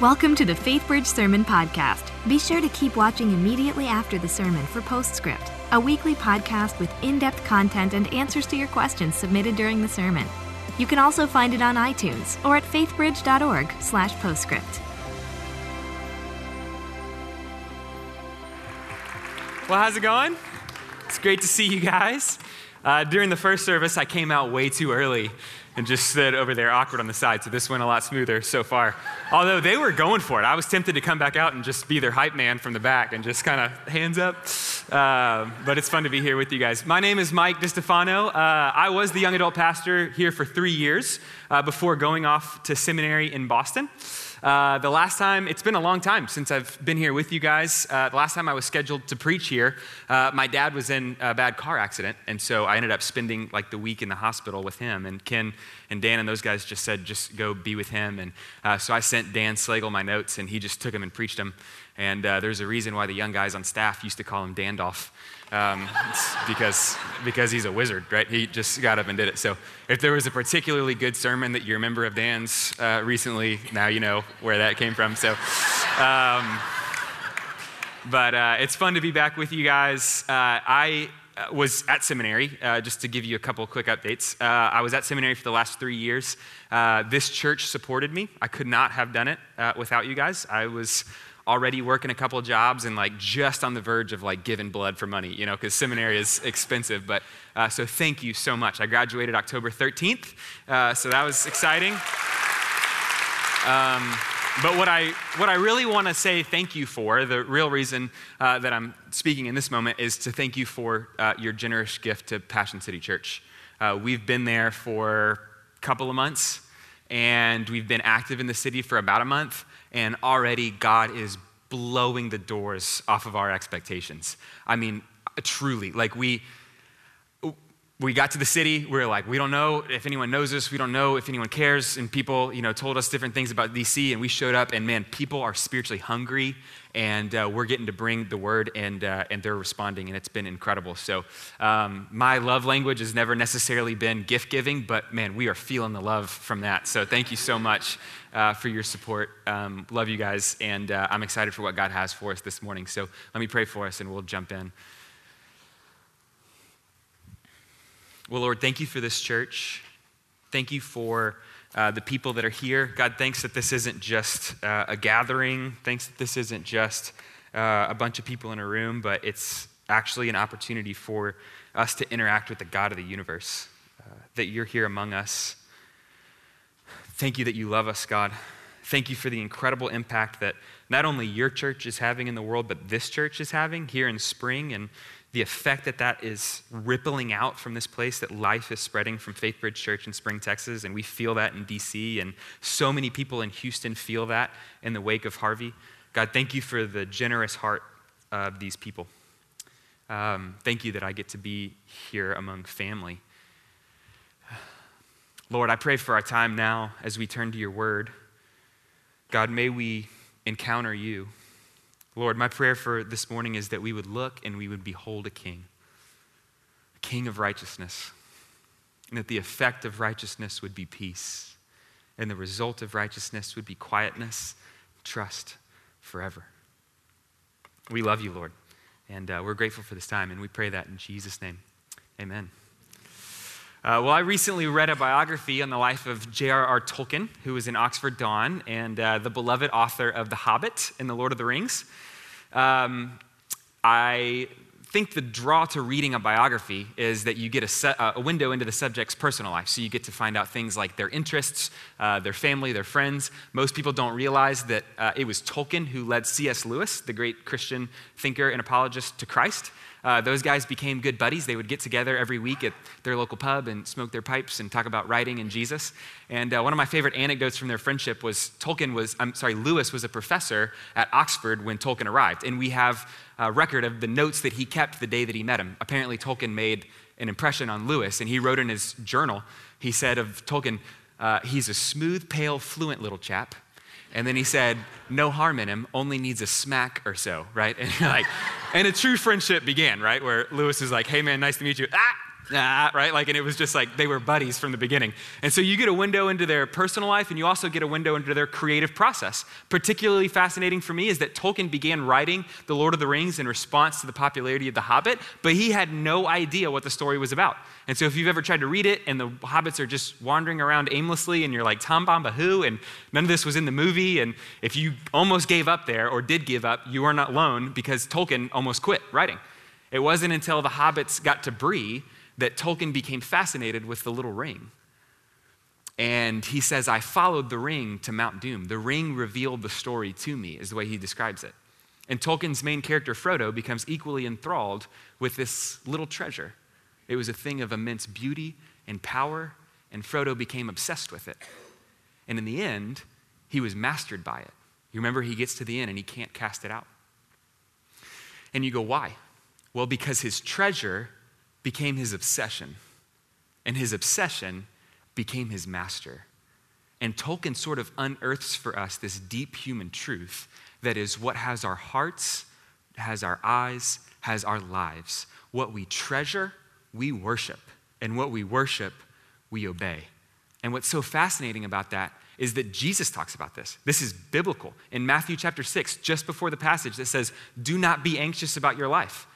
Welcome to the FaithBridge Sermon Podcast. Be sure to keep watching immediately after the sermon for Postscript, a weekly podcast with in depth content and answers to your questions submitted during the sermon. You can also find it on iTunes or at faithbridge.org/slash postscript. Well, how's it going? It's great to see you guys. Uh, during the first service, I came out way too early and just stood over there awkward on the side, so this went a lot smoother so far. Although they were going for it. I was tempted to come back out and just be their hype man from the back and just kind of hands up. Uh, but it's fun to be here with you guys. My name is Mike DiStefano. Uh, I was the young adult pastor here for three years uh, before going off to seminary in Boston. Uh, the last time, it's been a long time since I've been here with you guys. Uh, the last time I was scheduled to preach here, uh, my dad was in a bad car accident. And so I ended up spending like the week in the hospital with him. And Ken and Dan and those guys just said, just go be with him. And uh, so I sent Dan Slagle my notes, and he just took them and preached them. And uh, there's a reason why the young guys on staff used to call him Dandolph. Um, because, because he's a wizard, right? He just got up and did it. So if there was a particularly good sermon that you remember of Dan's uh, recently, now you know where that came from. So, um, but uh, it's fun to be back with you guys. Uh, I uh, was at seminary, uh, just to give you a couple quick updates. Uh, I was at seminary for the last three years. Uh, this church supported me. I could not have done it uh, without you guys. I was already working a couple jobs and like just on the verge of like giving blood for money, you know, because seminary is expensive. But uh, so thank you so much. I graduated October 13th, uh, so that was exciting. Um, but what I, what I really want to say thank you for, the real reason uh, that I'm speaking in this moment is to thank you for uh, your generous gift to Passion City Church. Uh, we've been there for a couple of months, and we've been active in the city for about a month and already God is blowing the doors off of our expectations. I mean, truly, like we we got to the city we were like we don't know if anyone knows us we don't know if anyone cares and people you know told us different things about dc and we showed up and man people are spiritually hungry and uh, we're getting to bring the word and, uh, and they're responding and it's been incredible. So um, my love language has never necessarily been gift giving but man we are feeling the love from that. So thank you so much uh, for your support. Um, love you guys and uh, i'm excited for what god has for us this morning. So let me pray for us and we'll jump in Well, Lord, thank you for this church. Thank you for uh, the people that are here. God, thanks that this isn't just uh, a gathering. Thanks that this isn't just uh, a bunch of people in a room, but it's actually an opportunity for us to interact with the God of the universe, uh, that you're here among us. Thank you that you love us, God. Thank you for the incredible impact that not only your church is having in the world, but this church is having here in spring and the effect that that is rippling out from this place, that life is spreading from FaithBridge Church in Spring, Texas, and we feel that in DC, and so many people in Houston feel that in the wake of Harvey. God, thank you for the generous heart of these people. Um, thank you that I get to be here among family. Lord, I pray for our time now as we turn to your word. God, may we encounter you. Lord, my prayer for this morning is that we would look and we would behold a king, a king of righteousness, and that the effect of righteousness would be peace, and the result of righteousness would be quietness, trust forever. We love you, Lord, and uh, we're grateful for this time, and we pray that in Jesus' name. Amen. Uh, well, I recently read a biography on the life of J.R.R. Tolkien, who was an Oxford Don and uh, the beloved author of The Hobbit and The Lord of the Rings. Um, I think the draw to reading a biography is that you get a, set, uh, a, window into the subject's personal life. So you get to find out things like their interests, uh, their family, their friends. Most people don't realize that uh, it was Tolkien who led C.S. Lewis, the great Christian thinker and apologist to Christ. Uh, those guys became good buddies. They would get together every week at their local pub and smoke their pipes and talk about writing and Jesus. And uh, one of my favorite anecdotes from their friendship was Tolkien was, I'm sorry, Lewis was a professor at Oxford when Tolkien arrived. And we have a record of the notes that he kept the day that he met him. Apparently, Tolkien made an impression on Lewis, and he wrote in his journal, he said of Tolkien, uh, he's a smooth, pale, fluent little chap. And then he said, no harm in him, only needs a smack or so, right? And like, and a true friendship began, right? Where Lewis is like, hey man, nice to meet you. Ah! Nah, right? Like, and it was just like they were buddies from the beginning. And so you get a window into their personal life and you also get a window into their creative process. Particularly fascinating for me is that Tolkien began writing The Lord of the Rings in response to the popularity of The Hobbit, but he had no idea what the story was about. And so if you've ever tried to read it and the hobbits are just wandering around aimlessly and you're like, Tom Bomba who? And none of this was in the movie. And if you almost gave up there or did give up, you are not alone because Tolkien almost quit writing. It wasn't until the hobbits got to Bree that Tolkien became fascinated with the little ring. And he says, I followed the ring to Mount Doom. The ring revealed the story to me, is the way he describes it. And Tolkien's main character, Frodo, becomes equally enthralled with this little treasure. It was a thing of immense beauty and power, and Frodo became obsessed with it. And in the end, he was mastered by it. You remember he gets to the end and he can't cast it out. And you go, why? Well, because his treasure became his obsession, and his obsession became his master. And Tolkien sort of unearths for us this deep human truth that is what has our hearts, has our eyes, has our lives. What we treasure, we worship. And what we worship, we obey. And what's so fascinating about that is that Jesus talks about this. This is biblical. In Matthew chapter 6, just before the passage that says, Do not be anxious about your life.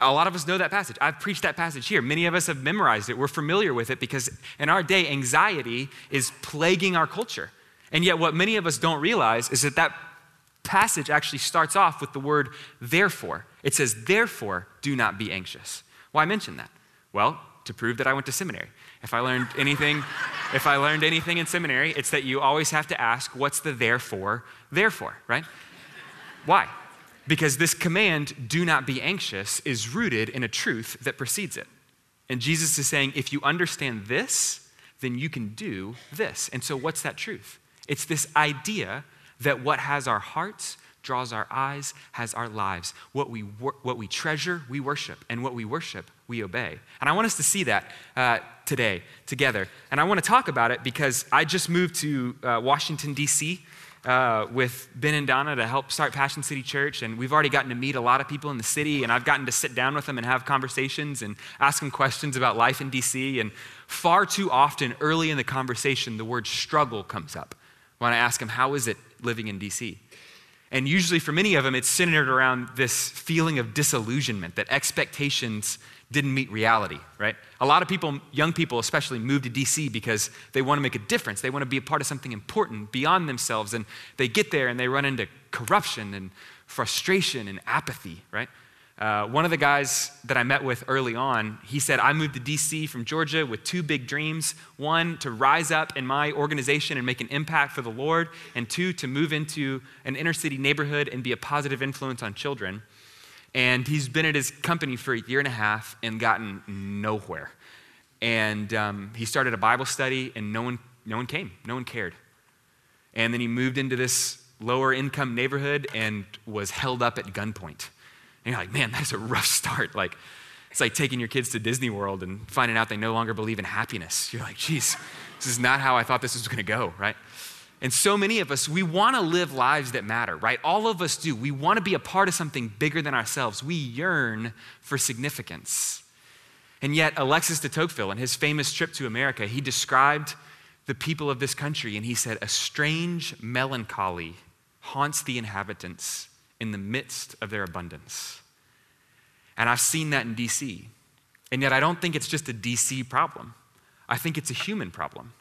A lot of us know that passage. I've preached that passage here. Many of us have memorized it. We're familiar with it because in our day, anxiety is plaguing our culture. And yet, what many of us don't realize is that that passage actually starts off with the word therefore. It says, Therefore, do not be anxious. Why mention that? Well, to prove that I went to seminary. If I learned anything, if I learned anything in seminary, it's that you always have to ask, what's the therefore, therefore, right? Why? Because this command, do not be anxious, is rooted in a truth that precedes it. And Jesus is saying, if you understand this, then you can do this. And so, what's that truth? It's this idea that what has our hearts draws our eyes, has our lives. What we, what we treasure, we worship. And what we worship, we obey. And I want us to see that uh, today together. And I want to talk about it because I just moved to uh, Washington, D.C uh, with Ben and Donna to help start Passion City Church. And we've already gotten to meet a lot of people in the city, and I've gotten to sit down with them and have conversations and ask them questions about life in DC. And far too often, early in the conversation, the word struggle comes up when I ask them, How is it living in DC? And usually, for many of them, it's centered around this feeling of disillusionment that expectations didn't meet reality, right? A lot of people, young people especially, move to DC because they want to make a difference. They want to be a part of something important beyond themselves. And they get there and they run into corruption and frustration and apathy, right? Uh, one of the guys that I met with early on, he said, I moved to DC from Georgia with two big dreams. One, to rise up in my organization and make an impact for the Lord, and two, to move into an inner city neighborhood and be a positive influence on children. And he's been at his company for a year and a half and gotten nowhere. And um, he started a Bible study, and no one, no one came, no one cared. And then he moved into this lower income neighborhood and was held up at gunpoint. And you're like, man, that's a rough start. Like, it's like taking your kids to Disney World and finding out they no longer believe in happiness. You're like, geez, this is not how I thought this was going to go, right? And so many of us, we want to live lives that matter, right? All of us do. We want to be a part of something bigger than ourselves. We yearn for significance. And yet, Alexis de Tocqueville, in his famous trip to America, he described the people of this country and he said, A strange melancholy haunts the inhabitants in the midst of their abundance. And I've seen that in DC. And yet, I don't think it's just a DC problem, I think it's a human problem.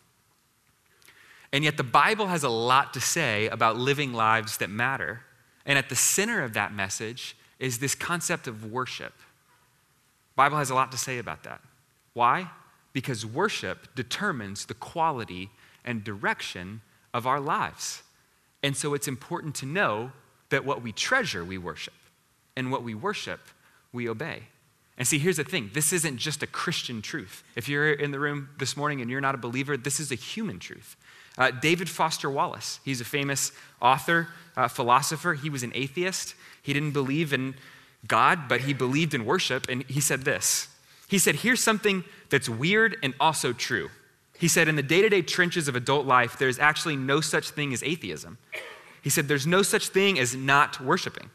And yet, the Bible has a lot to say about living lives that matter. And at the center of that message is this concept of worship. The Bible has a lot to say about that. Why? Because worship determines the quality and direction of our lives. And so it's important to know that what we treasure, we worship, and what we worship, we obey. And see, here's the thing this isn't just a Christian truth. If you're in the room this morning and you're not a believer, this is a human truth. Uh, David Foster Wallace, he's a famous author, uh, philosopher. He was an atheist. He didn't believe in God, but he believed in worship. And he said this He said, Here's something that's weird and also true. He said, In the day to day trenches of adult life, there's actually no such thing as atheism. He said, There's no such thing as not worshiping.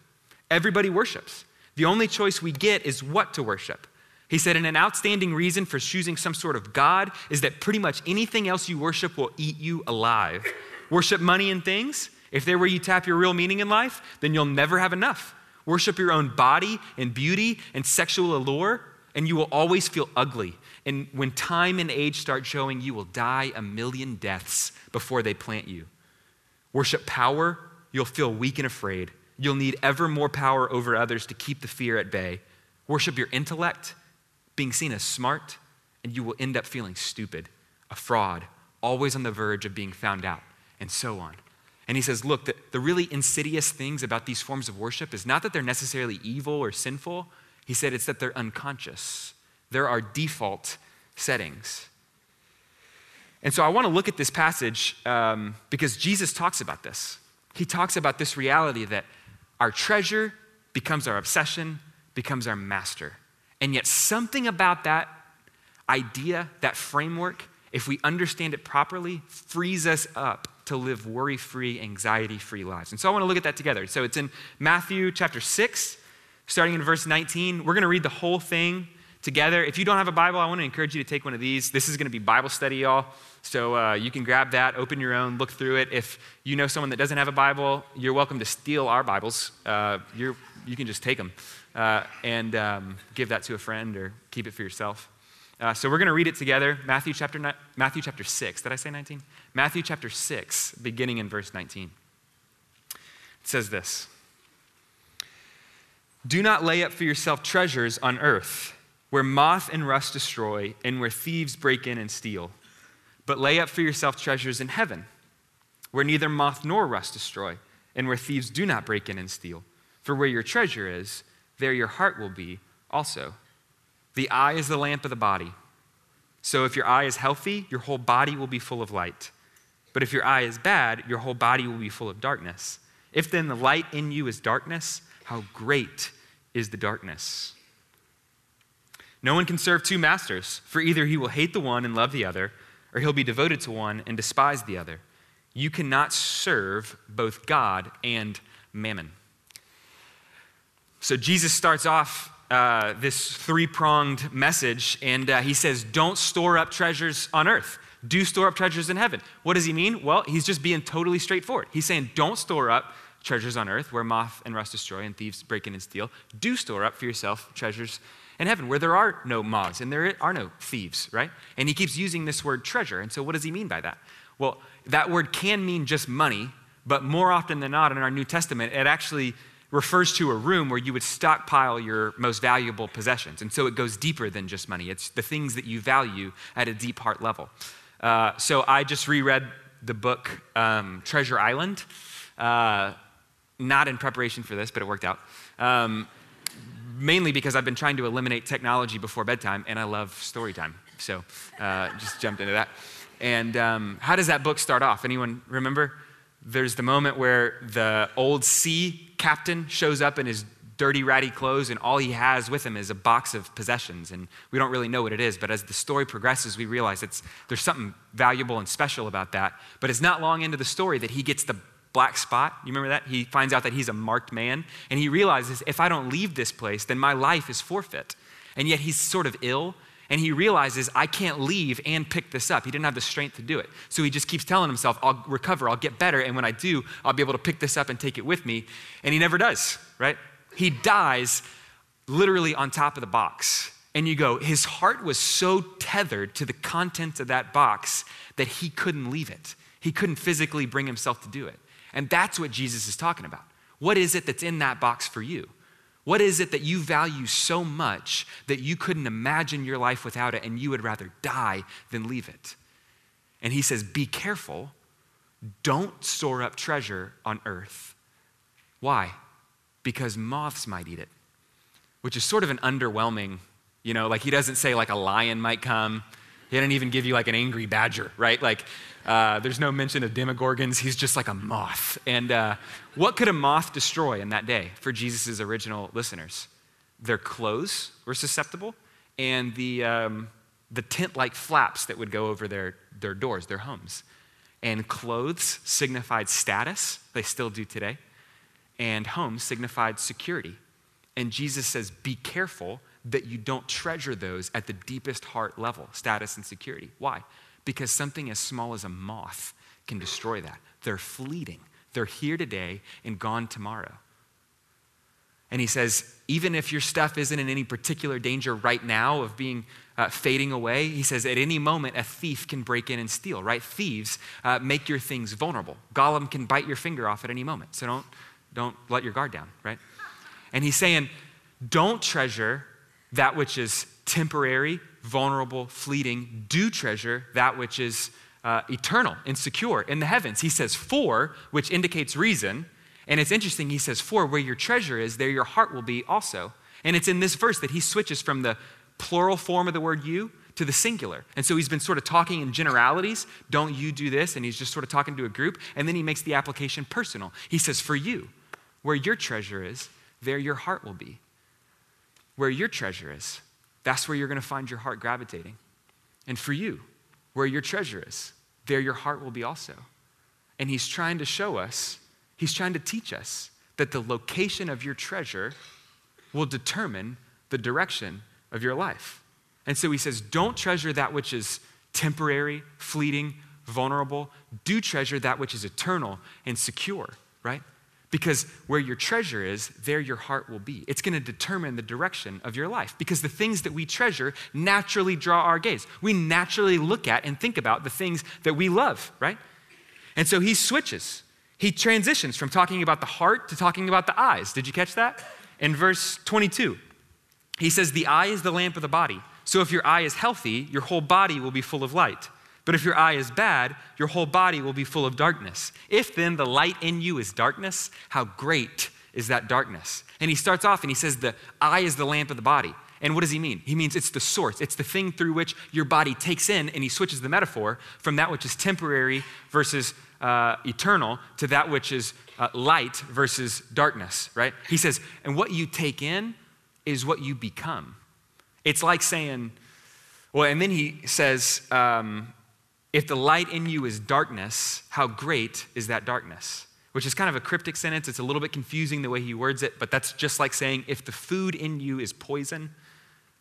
Everybody worships. The only choice we get is what to worship. He said, and an outstanding reason for choosing some sort of God is that pretty much anything else you worship will eat you alive. Worship money and things. If they're where you tap your real meaning in life, then you'll never have enough. Worship your own body and beauty and sexual allure, and you will always feel ugly. And when time and age start showing, you will die a million deaths before they plant you. Worship power, you'll feel weak and afraid. You'll need ever more power over others to keep the fear at bay. Worship your intellect, being seen as smart, and you will end up feeling stupid, a fraud, always on the verge of being found out, and so on. And he says, look, the, the really insidious things about these forms of worship is not that they're necessarily evil or sinful. He said it's that they're unconscious. They're our default settings. And so I want to look at this passage um, because Jesus talks about this. He talks about this reality that our treasure becomes our obsession, becomes our master. And yet, something about that idea, that framework, if we understand it properly, frees us up to live worry free, anxiety free lives. And so I want to look at that together. So it's in Matthew chapter 6, starting in verse 19. We're going to read the whole thing together. If you don't have a Bible, I want to encourage you to take one of these. This is going to be Bible study, y'all. So uh, you can grab that, open your own, look through it. If you know someone that doesn't have a Bible, you're welcome to steal our Bibles. Uh, you can just take them uh, and um, give that to a friend or keep it for yourself. Uh, so we're going to read it together. Matthew chapter, ni- Matthew chapter 6. Did I say 19? Matthew chapter 6, beginning in verse 19. It says this Do not lay up for yourself treasures on earth, where moth and rust destroy, and where thieves break in and steal. But lay up for yourself treasures in heaven, where neither moth nor rust destroy, and where thieves do not break in and steal. For where your treasure is, there your heart will be also. The eye is the lamp of the body. So if your eye is healthy, your whole body will be full of light. But if your eye is bad, your whole body will be full of darkness. If then the light in you is darkness, how great is the darkness? No one can serve two masters, for either he will hate the one and love the other, or he'll be devoted to one and despise the other. You cannot serve both God and mammon. So Jesus starts off uh, this three pronged message, and uh, he says, Don't store up treasures on earth. Do store up treasures in heaven. What does he mean? Well, he's just being totally straightforward. He's saying, Don't store up treasures on earth where moth and rust destroy and thieves break in and steal. Do store up for yourself treasures in heaven where there are no moths and there are no thieves, right? And he keeps using this word treasure. And so, what does he mean by that? Well, that word can mean just money, but more often than not in our New Testament, it actually refers to a room where you would stockpile your most valuable possessions. And so it goes deeper than just money, it's the things that you value at a deep heart level. Uh, so I just reread the book um, Treasure Island, uh, not in preparation for this, but it worked out. Um, mainly because I've been trying to eliminate technology before bedtime, and I love story time. So uh, just jumped into that. And um, how does that book start off? Anyone remember? There's the moment where the old sea captain shows up in his dirty, ratty clothes, and all he has with him is a box of possessions. And we don't really know what it is, but as the story progresses, we realize it's, there's something valuable and special about that. But it's not long into the story that he gets the black spot. You remember that? He finds out that he's a marked man, and he realizes if I don't leave this place, then my life is forfeit. And yet he's sort of ill, and he realizes I can't leave and pick this up. He didn't have the strength to do it. So he just keeps telling himself, I'll recover, I'll get better, and when I do, I'll be able to pick this up and take it with me. And he never does, right? He dies literally on top of the box. And you go, his heart was so tethered to the contents of that box that he couldn't leave it. He couldn't physically bring himself to do it. And that's what Jesus is talking about. What is it that's in that box for you? What is it that you value so much that you couldn't imagine your life without it and you would rather die than leave it? And he says, Be careful. Don't store up treasure on earth. Why? Because moths might eat it, which is sort of an underwhelming, you know, like he doesn't say like a lion might come. He didn't even give you like an angry badger, right? Like uh, there's no mention of demogorgons. He's just like a moth. And uh, what could a moth destroy in that day for Jesus' original listeners? Their clothes were susceptible, and the, um, the tent like flaps that would go over their, their doors, their homes. And clothes signified status, they still do today. And homes signified security. And Jesus says, Be careful that you don't treasure those at the deepest heart level, status and security. Why? Because something as small as a moth can destroy that. They're fleeting, they're here today and gone tomorrow. And he says, even if your stuff isn't in any particular danger right now of being uh, fading away, he says, at any moment, a thief can break in and steal, right? Thieves uh, make your things vulnerable. Gollum can bite your finger off at any moment. So don't, don't let your guard down, right? And he's saying, don't treasure that which is temporary, vulnerable, fleeting. Do treasure that which is uh, eternal and secure in the heavens. He says, for, which indicates reason. And it's interesting, he says, For where your treasure is, there your heart will be also. And it's in this verse that he switches from the plural form of the word you to the singular. And so he's been sort of talking in generalities, don't you do this? And he's just sort of talking to a group. And then he makes the application personal. He says, For you, where your treasure is, there your heart will be. Where your treasure is, that's where you're going to find your heart gravitating. And for you, where your treasure is, there your heart will be also. And he's trying to show us He's trying to teach us that the location of your treasure will determine the direction of your life. And so he says, don't treasure that which is temporary, fleeting, vulnerable. Do treasure that which is eternal and secure, right? Because where your treasure is, there your heart will be. It's going to determine the direction of your life because the things that we treasure naturally draw our gaze. We naturally look at and think about the things that we love, right? And so he switches he transitions from talking about the heart to talking about the eyes. Did you catch that? In verse 22, he says, The eye is the lamp of the body. So if your eye is healthy, your whole body will be full of light. But if your eye is bad, your whole body will be full of darkness. If then the light in you is darkness, how great is that darkness? And he starts off and he says, The eye is the lamp of the body. And what does he mean? He means it's the source, it's the thing through which your body takes in, and he switches the metaphor from that which is temporary versus uh, eternal to that which is uh, light versus darkness, right? He says, and what you take in is what you become. It's like saying, well, and then he says, um, if the light in you is darkness, how great is that darkness? Which is kind of a cryptic sentence. It's a little bit confusing the way he words it, but that's just like saying, if the food in you is poison,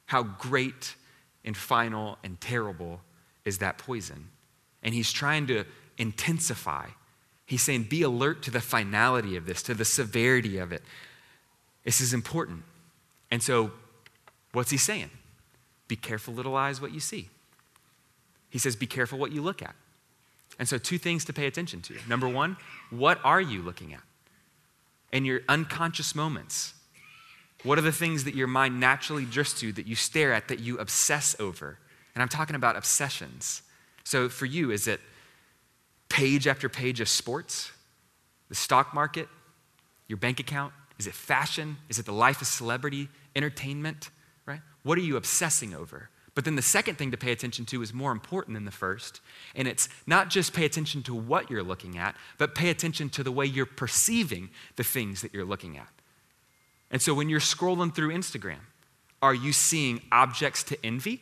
how great and final and terrible is that poison? And he's trying to intensify. He's saying, be alert to the finality of this, to the severity of it. This is important. And so, what's he saying? Be careful, little eyes, what you see. He says, be careful what you look at. And so, two things to pay attention to. Number one, what are you looking at? In your unconscious moments, what are the things that your mind naturally drifts to, that you stare at, that you obsess over? And I'm talking about obsessions. So, for you, is it page after page of sports, the stock market, your bank account? Is it fashion? Is it the life of celebrity, entertainment, right? What are you obsessing over? But then the second thing to pay attention to is more important than the first. And it's not just pay attention to what you're looking at, but pay attention to the way you're perceiving the things that you're looking at. And so when you're scrolling through Instagram, are you seeing objects to envy,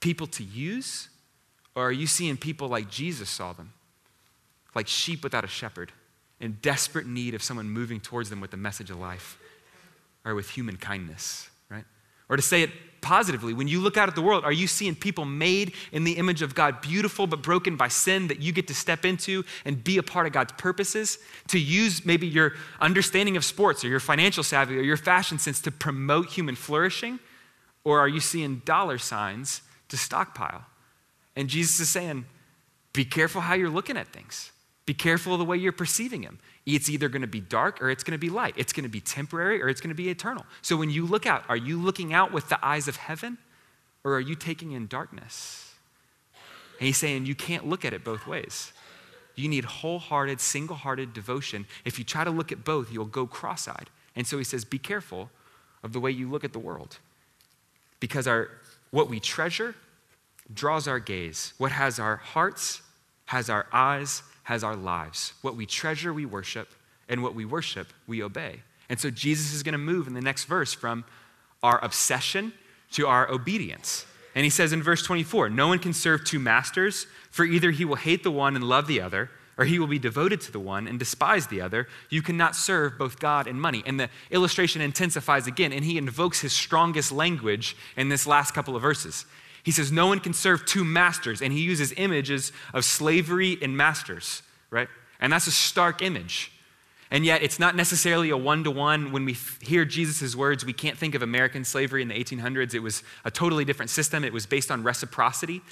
people to use, or are you seeing people like Jesus saw them? like sheep without a shepherd, in desperate need of someone moving towards them with the message of life or with human kindness, right? Or to say it positively, when you look out at the world, are you seeing people made in the image of God, beautiful but broken by sin, that you get to step into and be a part of God's purposes? To use maybe your understanding of sports or your financial savvy or your fashion sense to promote human flourishing? Or are you seeing dollar signs to stockpile? And Jesus is saying, be careful how you're looking at things. Be careful of the way you're perceiving him. It's either going to be dark or it's going to be light. It's going to be temporary or it's going to be eternal. So when you look out, are you looking out with the eyes of heaven or are you taking in darkness? And he's saying you can't look at it both ways. You need wholehearted, single hearted devotion. If you try to look at both, you'll go cross eyed. And so he says, be careful of the way you look at the world. Because our, what we treasure draws our gaze. What has our hearts has our eyes has our lives. What we treasure, we worship, and what we worship, we obey. And so Jesus is going to move in the next verse from our obsession to our obedience. And he says in verse 24, No one can serve two masters, for either he will hate the one and love the other, or he will be devoted to the one and despise the other. You cannot serve both God and money. And the illustration intensifies again, and he invokes his strongest language in this last couple of verses. He says, No one can serve two masters, and he uses images of slavery and masters, right? And that's a stark image. And yet, it's not necessarily a one to one. When we hear Jesus' words, we can't think of American slavery in the 1800s. It was a totally different system, it was based on reciprocity.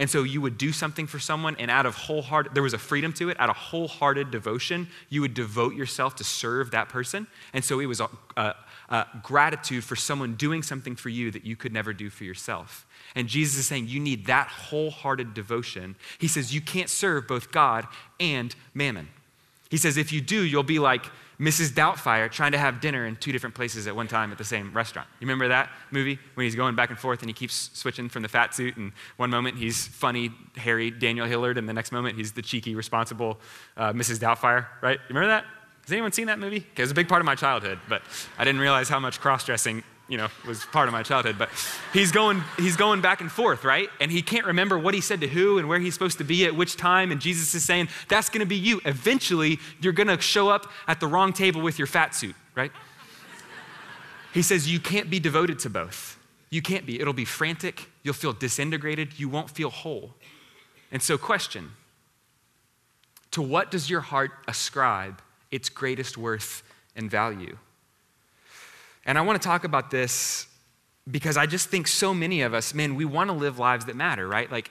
And so you would do something for someone, and out of wholehearted, there was a freedom to it. Out of wholehearted devotion, you would devote yourself to serve that person. And so it was a, a, a gratitude for someone doing something for you that you could never do for yourself. And Jesus is saying you need that wholehearted devotion. He says you can't serve both God and mammon. He says if you do, you'll be like Mrs. Doubtfire trying to have dinner in two different places at one time at the same restaurant. You remember that movie when he's going back and forth and he keeps switching from the fat suit and one moment he's funny, hairy Daniel Hillard and the next moment he's the cheeky, responsible uh, Mrs. Doubtfire, right? You remember that? Has anyone seen that movie? Okay, it was a big part of my childhood, but I didn't realize how much cross-dressing you know, was part of my childhood. But he's going, he's going back and forth, right? And he can't remember what he said to who and where he's supposed to be at which time. And Jesus is saying, that's going to be you. Eventually, you're going to show up at the wrong table with your fat suit, right? He says, you can't be devoted to both. You can't be. It'll be frantic. You'll feel disintegrated. You won't feel whole. And so, question To what does your heart ascribe its greatest worth and value? And I want to talk about this because I just think so many of us, man, we want to live lives that matter, right? Like,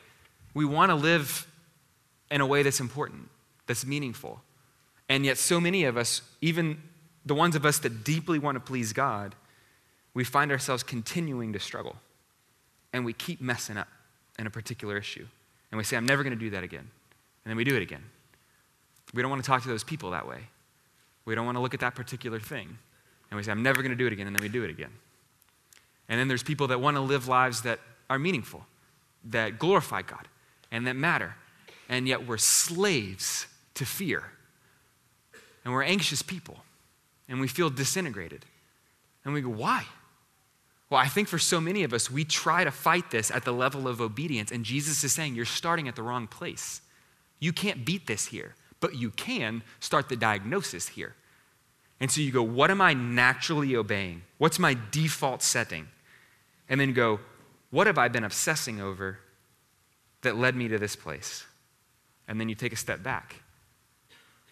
we want to live in a way that's important, that's meaningful. And yet, so many of us, even the ones of us that deeply want to please God, we find ourselves continuing to struggle. And we keep messing up in a particular issue. And we say, I'm never going to do that again. And then we do it again. We don't want to talk to those people that way. We don't want to look at that particular thing. And we say, I'm never going to do it again. And then we do it again. And then there's people that want to live lives that are meaningful, that glorify God, and that matter. And yet we're slaves to fear. And we're anxious people. And we feel disintegrated. And we go, why? Well, I think for so many of us, we try to fight this at the level of obedience. And Jesus is saying, you're starting at the wrong place. You can't beat this here, but you can start the diagnosis here. And so you go, what am I naturally obeying? What's my default setting? And then go, what have I been obsessing over that led me to this place? And then you take a step back.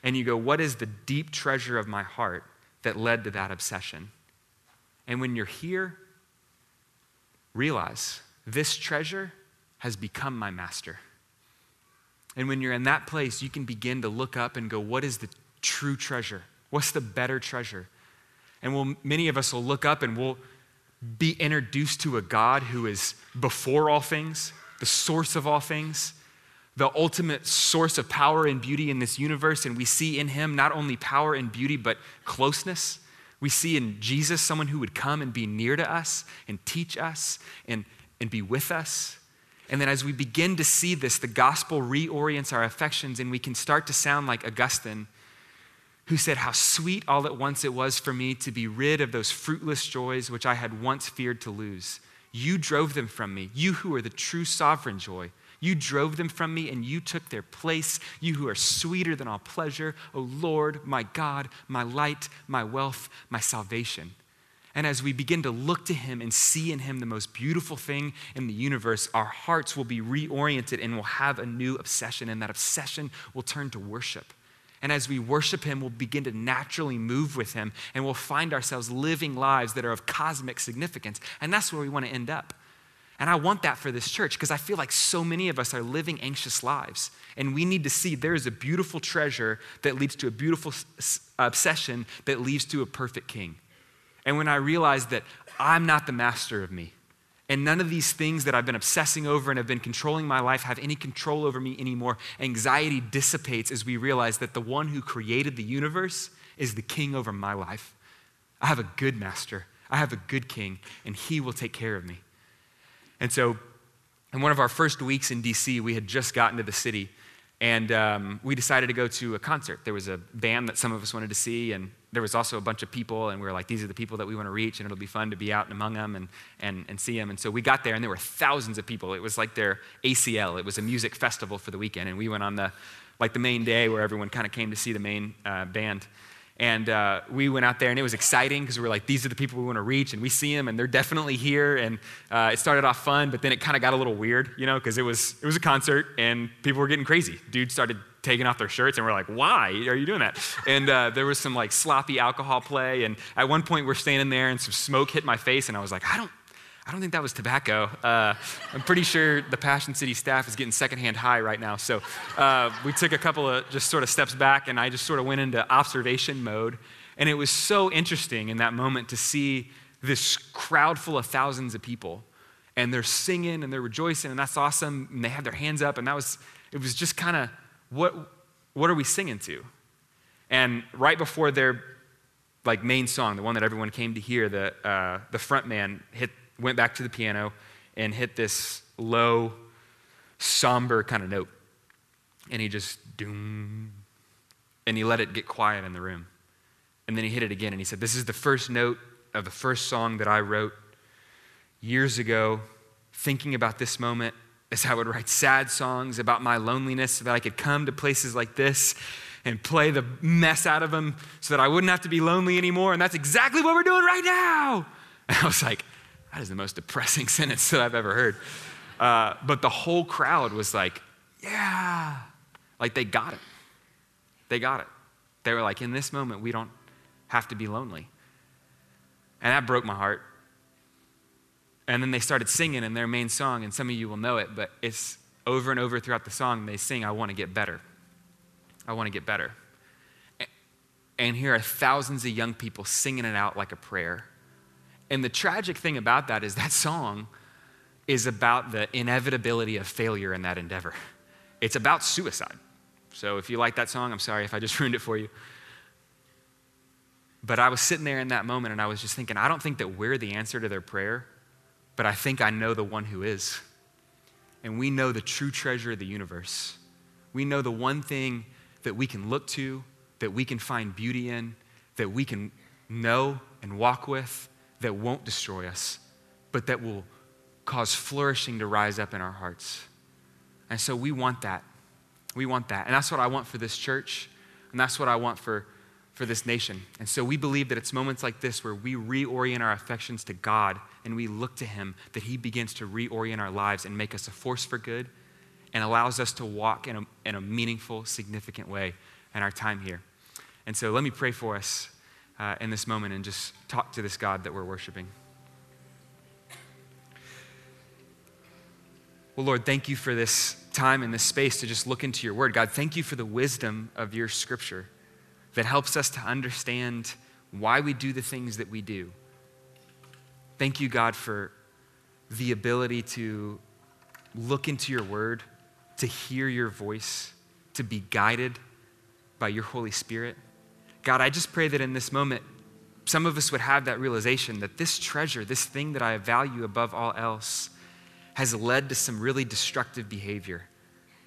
And you go, what is the deep treasure of my heart that led to that obsession? And when you're here, realize this treasure has become my master. And when you're in that place, you can begin to look up and go, what is the true treasure? What's the better treasure? And we'll, many of us will look up and we'll be introduced to a God who is before all things, the source of all things, the ultimate source of power and beauty in this universe. And we see in him not only power and beauty, but closeness. We see in Jesus someone who would come and be near to us and teach us and, and be with us. And then as we begin to see this, the gospel reorients our affections and we can start to sound like Augustine who said, How sweet all at once it was for me to be rid of those fruitless joys which I had once feared to lose. You drove them from me, you who are the true sovereign joy. You drove them from me and you took their place, you who are sweeter than all pleasure, O Lord, my God, my light, my wealth, my salvation. And as we begin to look to him and see in him the most beautiful thing in the universe, our hearts will be reoriented and we'll have a new obsession, and that obsession will turn to worship. And as we worship Him, we'll begin to naturally move with Him and we'll find ourselves living lives that are of cosmic significance. And that's where we want to end up. And I want that for this church because I feel like so many of us are living anxious lives. And we need to see there is a beautiful treasure that leads to a beautiful obsession that leads to a perfect king. And when I realize that I'm not the master of me, and none of these things that I've been obsessing over and have been controlling my life have any control over me anymore. Anxiety dissipates as we realize that the one who created the universe is the king over my life. I have a good master, I have a good king, and he will take care of me. And so, in one of our first weeks in DC, we had just gotten to the city, and um, we decided to go to a concert. There was a band that some of us wanted to see, and there was also a bunch of people, and we were like, these are the people that we want to reach, and it'll be fun to be out and among them and, and, and see them. And so we got there, and there were thousands of people. It was like their ACL, it was a music festival for the weekend, and we went on the like the main day where everyone kind of came to see the main uh, band. And uh, we went out there, and it was exciting because we were like, these are the people we want to reach, and we see them, and they're definitely here. And uh, it started off fun, but then it kind of got a little weird, you know, because it was it was a concert, and people were getting crazy. Dude started taking off their shirts, and we're like, why are you doing that? And uh, there was some like sloppy alcohol play, and at one point we're standing there, and some smoke hit my face, and I was like, I don't I don't think that was tobacco. Uh, I'm pretty sure the Passion City staff is getting secondhand high right now. So uh, we took a couple of just sort of steps back, and I just sort of went into observation mode. And it was so interesting in that moment to see this crowd full of thousands of people. And they're singing and they're rejoicing, and that's awesome. And they have their hands up, and that was, it was just kind of, what, what are we singing to? And right before their like main song, the one that everyone came to hear, the, uh, the front man hit went back to the piano and hit this low, somber kind of note. And he just doom, and he let it get quiet in the room. And then he hit it again and he said, This is the first note of the first song that I wrote years ago, thinking about this moment as I would write sad songs about my loneliness so that I could come to places like this and play the mess out of them so that I wouldn't have to be lonely anymore. And that's exactly what we're doing right now. And I was like, that is the most depressing sentence that I've ever heard. Uh, but the whole crowd was like, yeah. Like they got it. They got it. They were like, in this moment, we don't have to be lonely. And that broke my heart. And then they started singing in their main song, and some of you will know it, but it's over and over throughout the song, they sing, I want to get better. I want to get better. And here are thousands of young people singing it out like a prayer. And the tragic thing about that is that song is about the inevitability of failure in that endeavor. It's about suicide. So if you like that song, I'm sorry if I just ruined it for you. But I was sitting there in that moment and I was just thinking, I don't think that we're the answer to their prayer, but I think I know the one who is. And we know the true treasure of the universe. We know the one thing that we can look to, that we can find beauty in, that we can know and walk with, that won't destroy us, but that will cause flourishing to rise up in our hearts. And so we want that. We want that. And that's what I want for this church, and that's what I want for, for this nation. And so we believe that it's moments like this where we reorient our affections to God and we look to Him, that He begins to reorient our lives and make us a force for good and allows us to walk in a, in a meaningful, significant way in our time here. And so let me pray for us uh, in this moment and just talk to this God that we're worshiping. Well, Lord, thank you for this time and this space to just look into your word. God, thank you for the wisdom of your scripture that helps us to understand why we do the things that we do. Thank you, God, for the ability to look into your word, to hear your voice, to be guided by your Holy Spirit. God, I just pray that in this moment, some of us would have that realization that this treasure, this thing that I value above all else, has led to some really destructive behavior.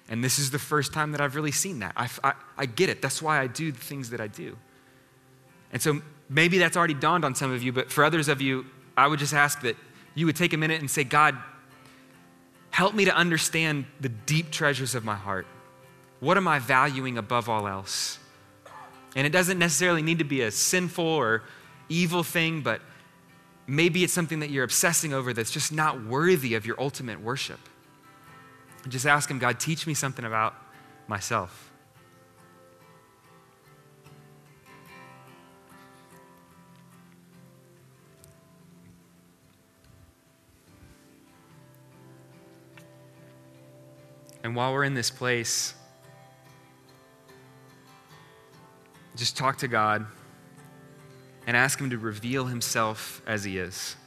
And this is the first time that I've really seen that. I, I, I, get it. That's why I do the things that I do. And so maybe that's already dawned on some of you, but for others of you, I would just ask that you would take a minute and say, God, help me to understand the deep treasures of my heart. What am I valuing above all else? And it doesn't necessarily need to be a sinful or evil thing, but maybe it's something that you're obsessing over that's just not worthy of your ultimate worship. And just ask Him, God, teach me something about myself. And while we're in this place, Just talk to God and ask Him to reveal Himself as He is.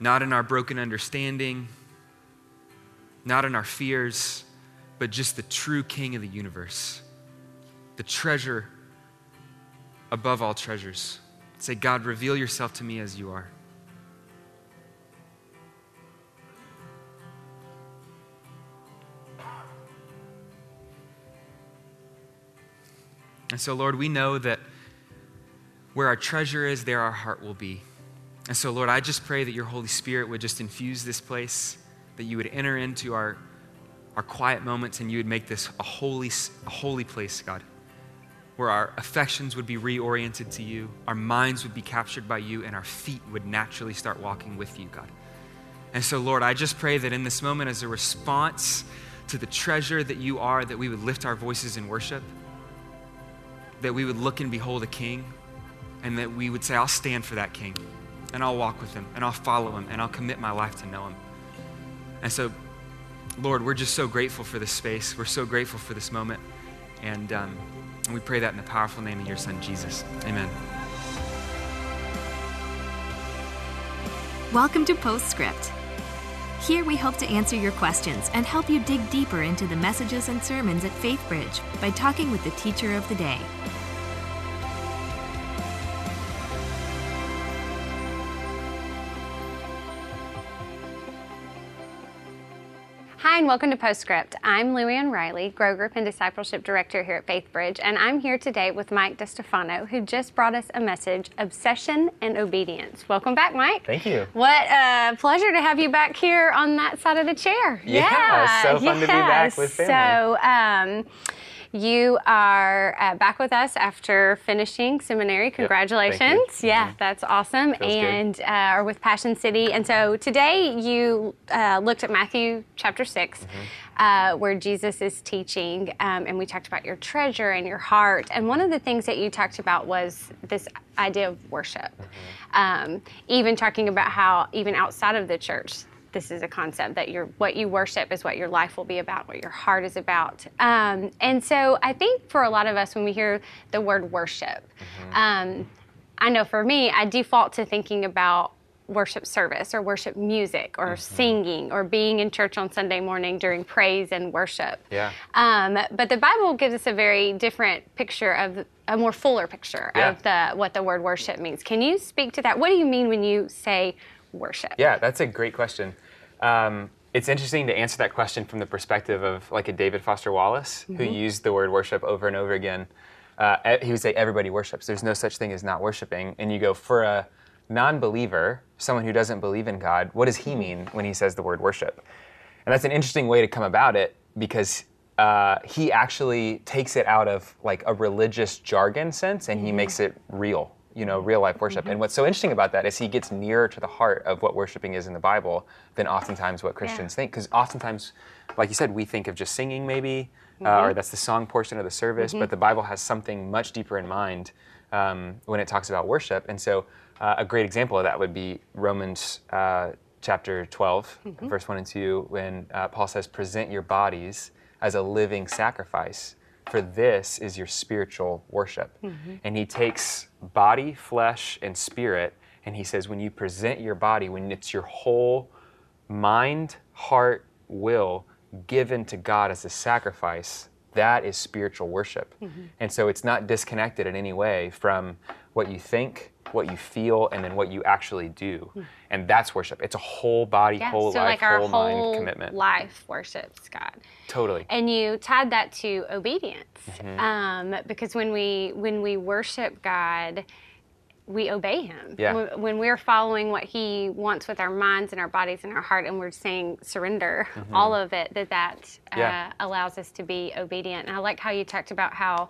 Not in our broken understanding, not in our fears, but just the true King of the universe, the treasure above all treasures. Say, God, reveal yourself to me as you are. And so, Lord, we know that where our treasure is, there our heart will be. And so, Lord, I just pray that your Holy Spirit would just infuse this place, that you would enter into our our quiet moments, and you would make this a holy, a holy place, God, where our affections would be reoriented to you, our minds would be captured by you, and our feet would naturally start walking with you, God. And so, Lord, I just pray that in this moment, as a response to the treasure that you are, that we would lift our voices in worship, that we would look and behold a king, and that we would say, I'll stand for that king, and I'll walk with him, and I'll follow him, and I'll commit my life to know him. And so, Lord, we're just so grateful for this space. We're so grateful for this moment. And, um, and we pray that in the powerful name of your son, Jesus. Amen. Welcome to Postscript. Here we hope to answer your questions and help you dig deeper into the messages and sermons at FaithBridge by talking with the teacher of the day. Hi, and welcome to Postscript. I'm Louie Riley, Grow Group and Discipleship Director here at FaithBridge, and I'm here today with Mike DeStefano, who just brought us a message Obsession and Obedience. Welcome back, Mike. Thank you. What a pleasure to have you back here on that side of the chair. Yeah, so fun to be back with family. So, um, you are uh, back with us after finishing seminary. Congratulations. Yep, yeah, mm-hmm. that's awesome. Feels and uh, are with Passion City. And so today you uh, looked at Matthew chapter 6. Mm-hmm. Uh, where Jesus is teaching, um, and we talked about your treasure and your heart. And one of the things that you talked about was this idea of worship. Mm-hmm. Um, even talking about how, even outside of the church, this is a concept that your what you worship is what your life will be about, what your heart is about. Um, and so I think for a lot of us, when we hear the word worship, Mm-hmm. um, I know for me, I default to thinking about worship service or worship music or Mm-hmm. singing or being in church on Sunday morning during praise and worship. Yeah. Um, but the Bible gives us a very different picture of a more fuller picture Yeah. of the what the word worship means. Can you speak to that? What do you mean when you say worship? Yeah, that's a great question. Um, it's interesting to answer that question from the perspective of like a David Foster Wallace, who used the word worship over and over again. Uh, he would say, Everybody worships. There's no such thing as not worshiping. And you go, for a non believer, someone who doesn't believe in God, what does he mean when he says the word worship? And that's an interesting way to come about it because uh, he actually takes it out of like a religious jargon sense and he makes it real, you know, real life worship. And what's so interesting about that is he gets nearer to the heart of what worshiping is in the Bible than oftentimes what Christians think. Because oftentimes, like you said, we think of just singing maybe, uh, or that's the song portion of the service, but the Bible has something much deeper in mind um, when it talks about worship. And so uh, a great example of that would be Romans uh, chapter 12, verse 1 and 2, when uh, Paul says, Present your bodies as a living sacrifice, for this is your spiritual worship. Mm-hmm. And he takes body, flesh, and spirit, and he says, When you present your body, when it's your whole mind, heart, will given to God as a sacrifice, that is spiritual worship. Mm-hmm. And so it's not disconnected in any way from what you think, what you feel, and then what you actually do. And that's worship. It's a whole body, Yeah, whole so life, like our whole, whole mind commitment. life worships God. Totally. And you tied that to obedience, Mm-hmm. um, because when we when we worship God, we obey Him. Yeah. When, when we're following what He wants with our minds and our bodies and our heart, and we're saying surrender, all of it, that that uh, Mm-hmm. Yeah. allows us to be obedient. And I like how you talked about how.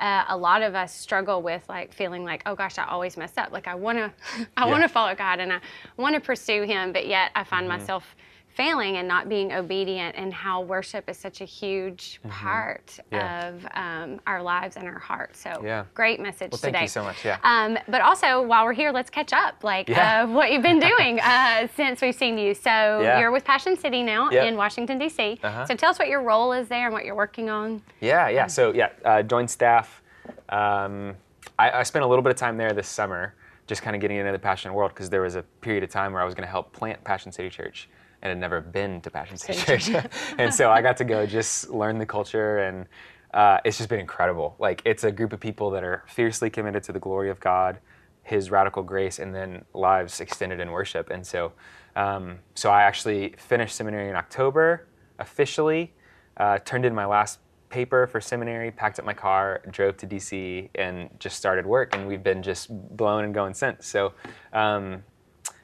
Uh, a lot of us struggle with like feeling like, oh gosh, I always mess up. Like I want to, I wanna follow God and I want to pursue Him, but yet I Mm-hmm. find myself failing and not being obedient and how worship is such a huge part Mm-hmm. Yeah. of um, our lives and our hearts. So Yeah. great message Well, thank today. you so much, yeah. Um, but also, while we're here, let's catch up, like Yeah. uh, what you've been doing uh, since we've seen you. So Yeah. you're with Passion City now Yep. in Washington D.C. Uh-huh. So tell us what your role is there and what you're working on. Yeah, yeah. So yeah, uh, joined staff. Um, I, I spent a little bit of time there this summer, just kind of getting into the Passion world because there was a period of time where I was going to help plant Passion City Church and had never been to Passion City Church, and so I got to go just learn the culture and. Uh, it's just been incredible. Like it's a group of people that are fiercely committed to the glory of God, His radical grace, and then lives extended in worship. And so, um, so I actually finished seminary in October officially, uh, turned in my last paper for seminary, packed up my car, drove to DC, and just started work. And we've been just blown and going since. So, um,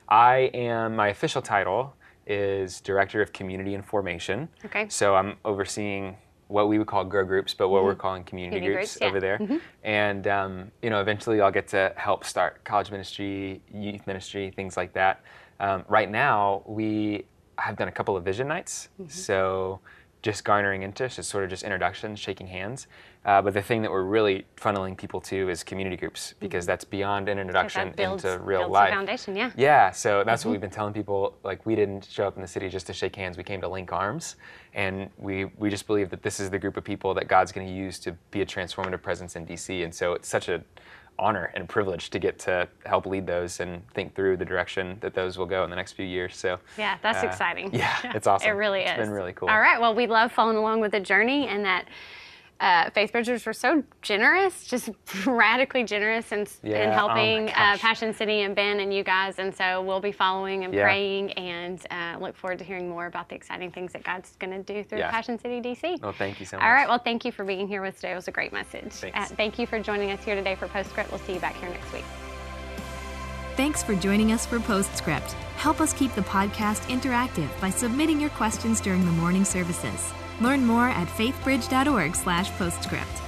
I am my official title is director of community and formation. Okay. So I'm overseeing what we would call grow groups, but what we're calling community, Community groups, groups, yeah. over there. And um, you know, eventually I'll get to help start college ministry, youth ministry, things like that. Um, right now, we have done a couple of vision nights. So just garnering interest is sort of just introductions, shaking hands. Uh, but the thing that we're really funneling people to is community groups because that's beyond an introduction builds, into real life. foundation, yeah. Yeah, so that's what we've been telling people. Like, we didn't show up in the city just to shake hands. We came to link arms, and we we just believe that this is the group of people that God's going to use to be a transformative presence in DC. And so it's such a honor and privilege to get to help lead those and think through the direction that those will go in the next few years. So Yeah, that's uh, exciting. Yeah, it's awesome. It really is. It's been really cool. All right. Well, we love following along with the journey and that. Uh, Faith Bridgers were so generous, just radically generous in, in Yeah, oh helping uh. Passion City and Ben and you guys. And so we'll be following and Yeah. praying and uh, look forward to hearing more about the exciting things that God's going to do through Yeah. Passion City DC. Well, thank you so much. All right. Well, thank you for being here with us today. It was a great message. Thanks. Uh, thank you for joining us here today for Postscript. We'll see you back here next week. Thanks for joining us for Postscript. Help us keep the podcast interactive by submitting your questions during the morning services. Learn more at faithbridge.org/postscript.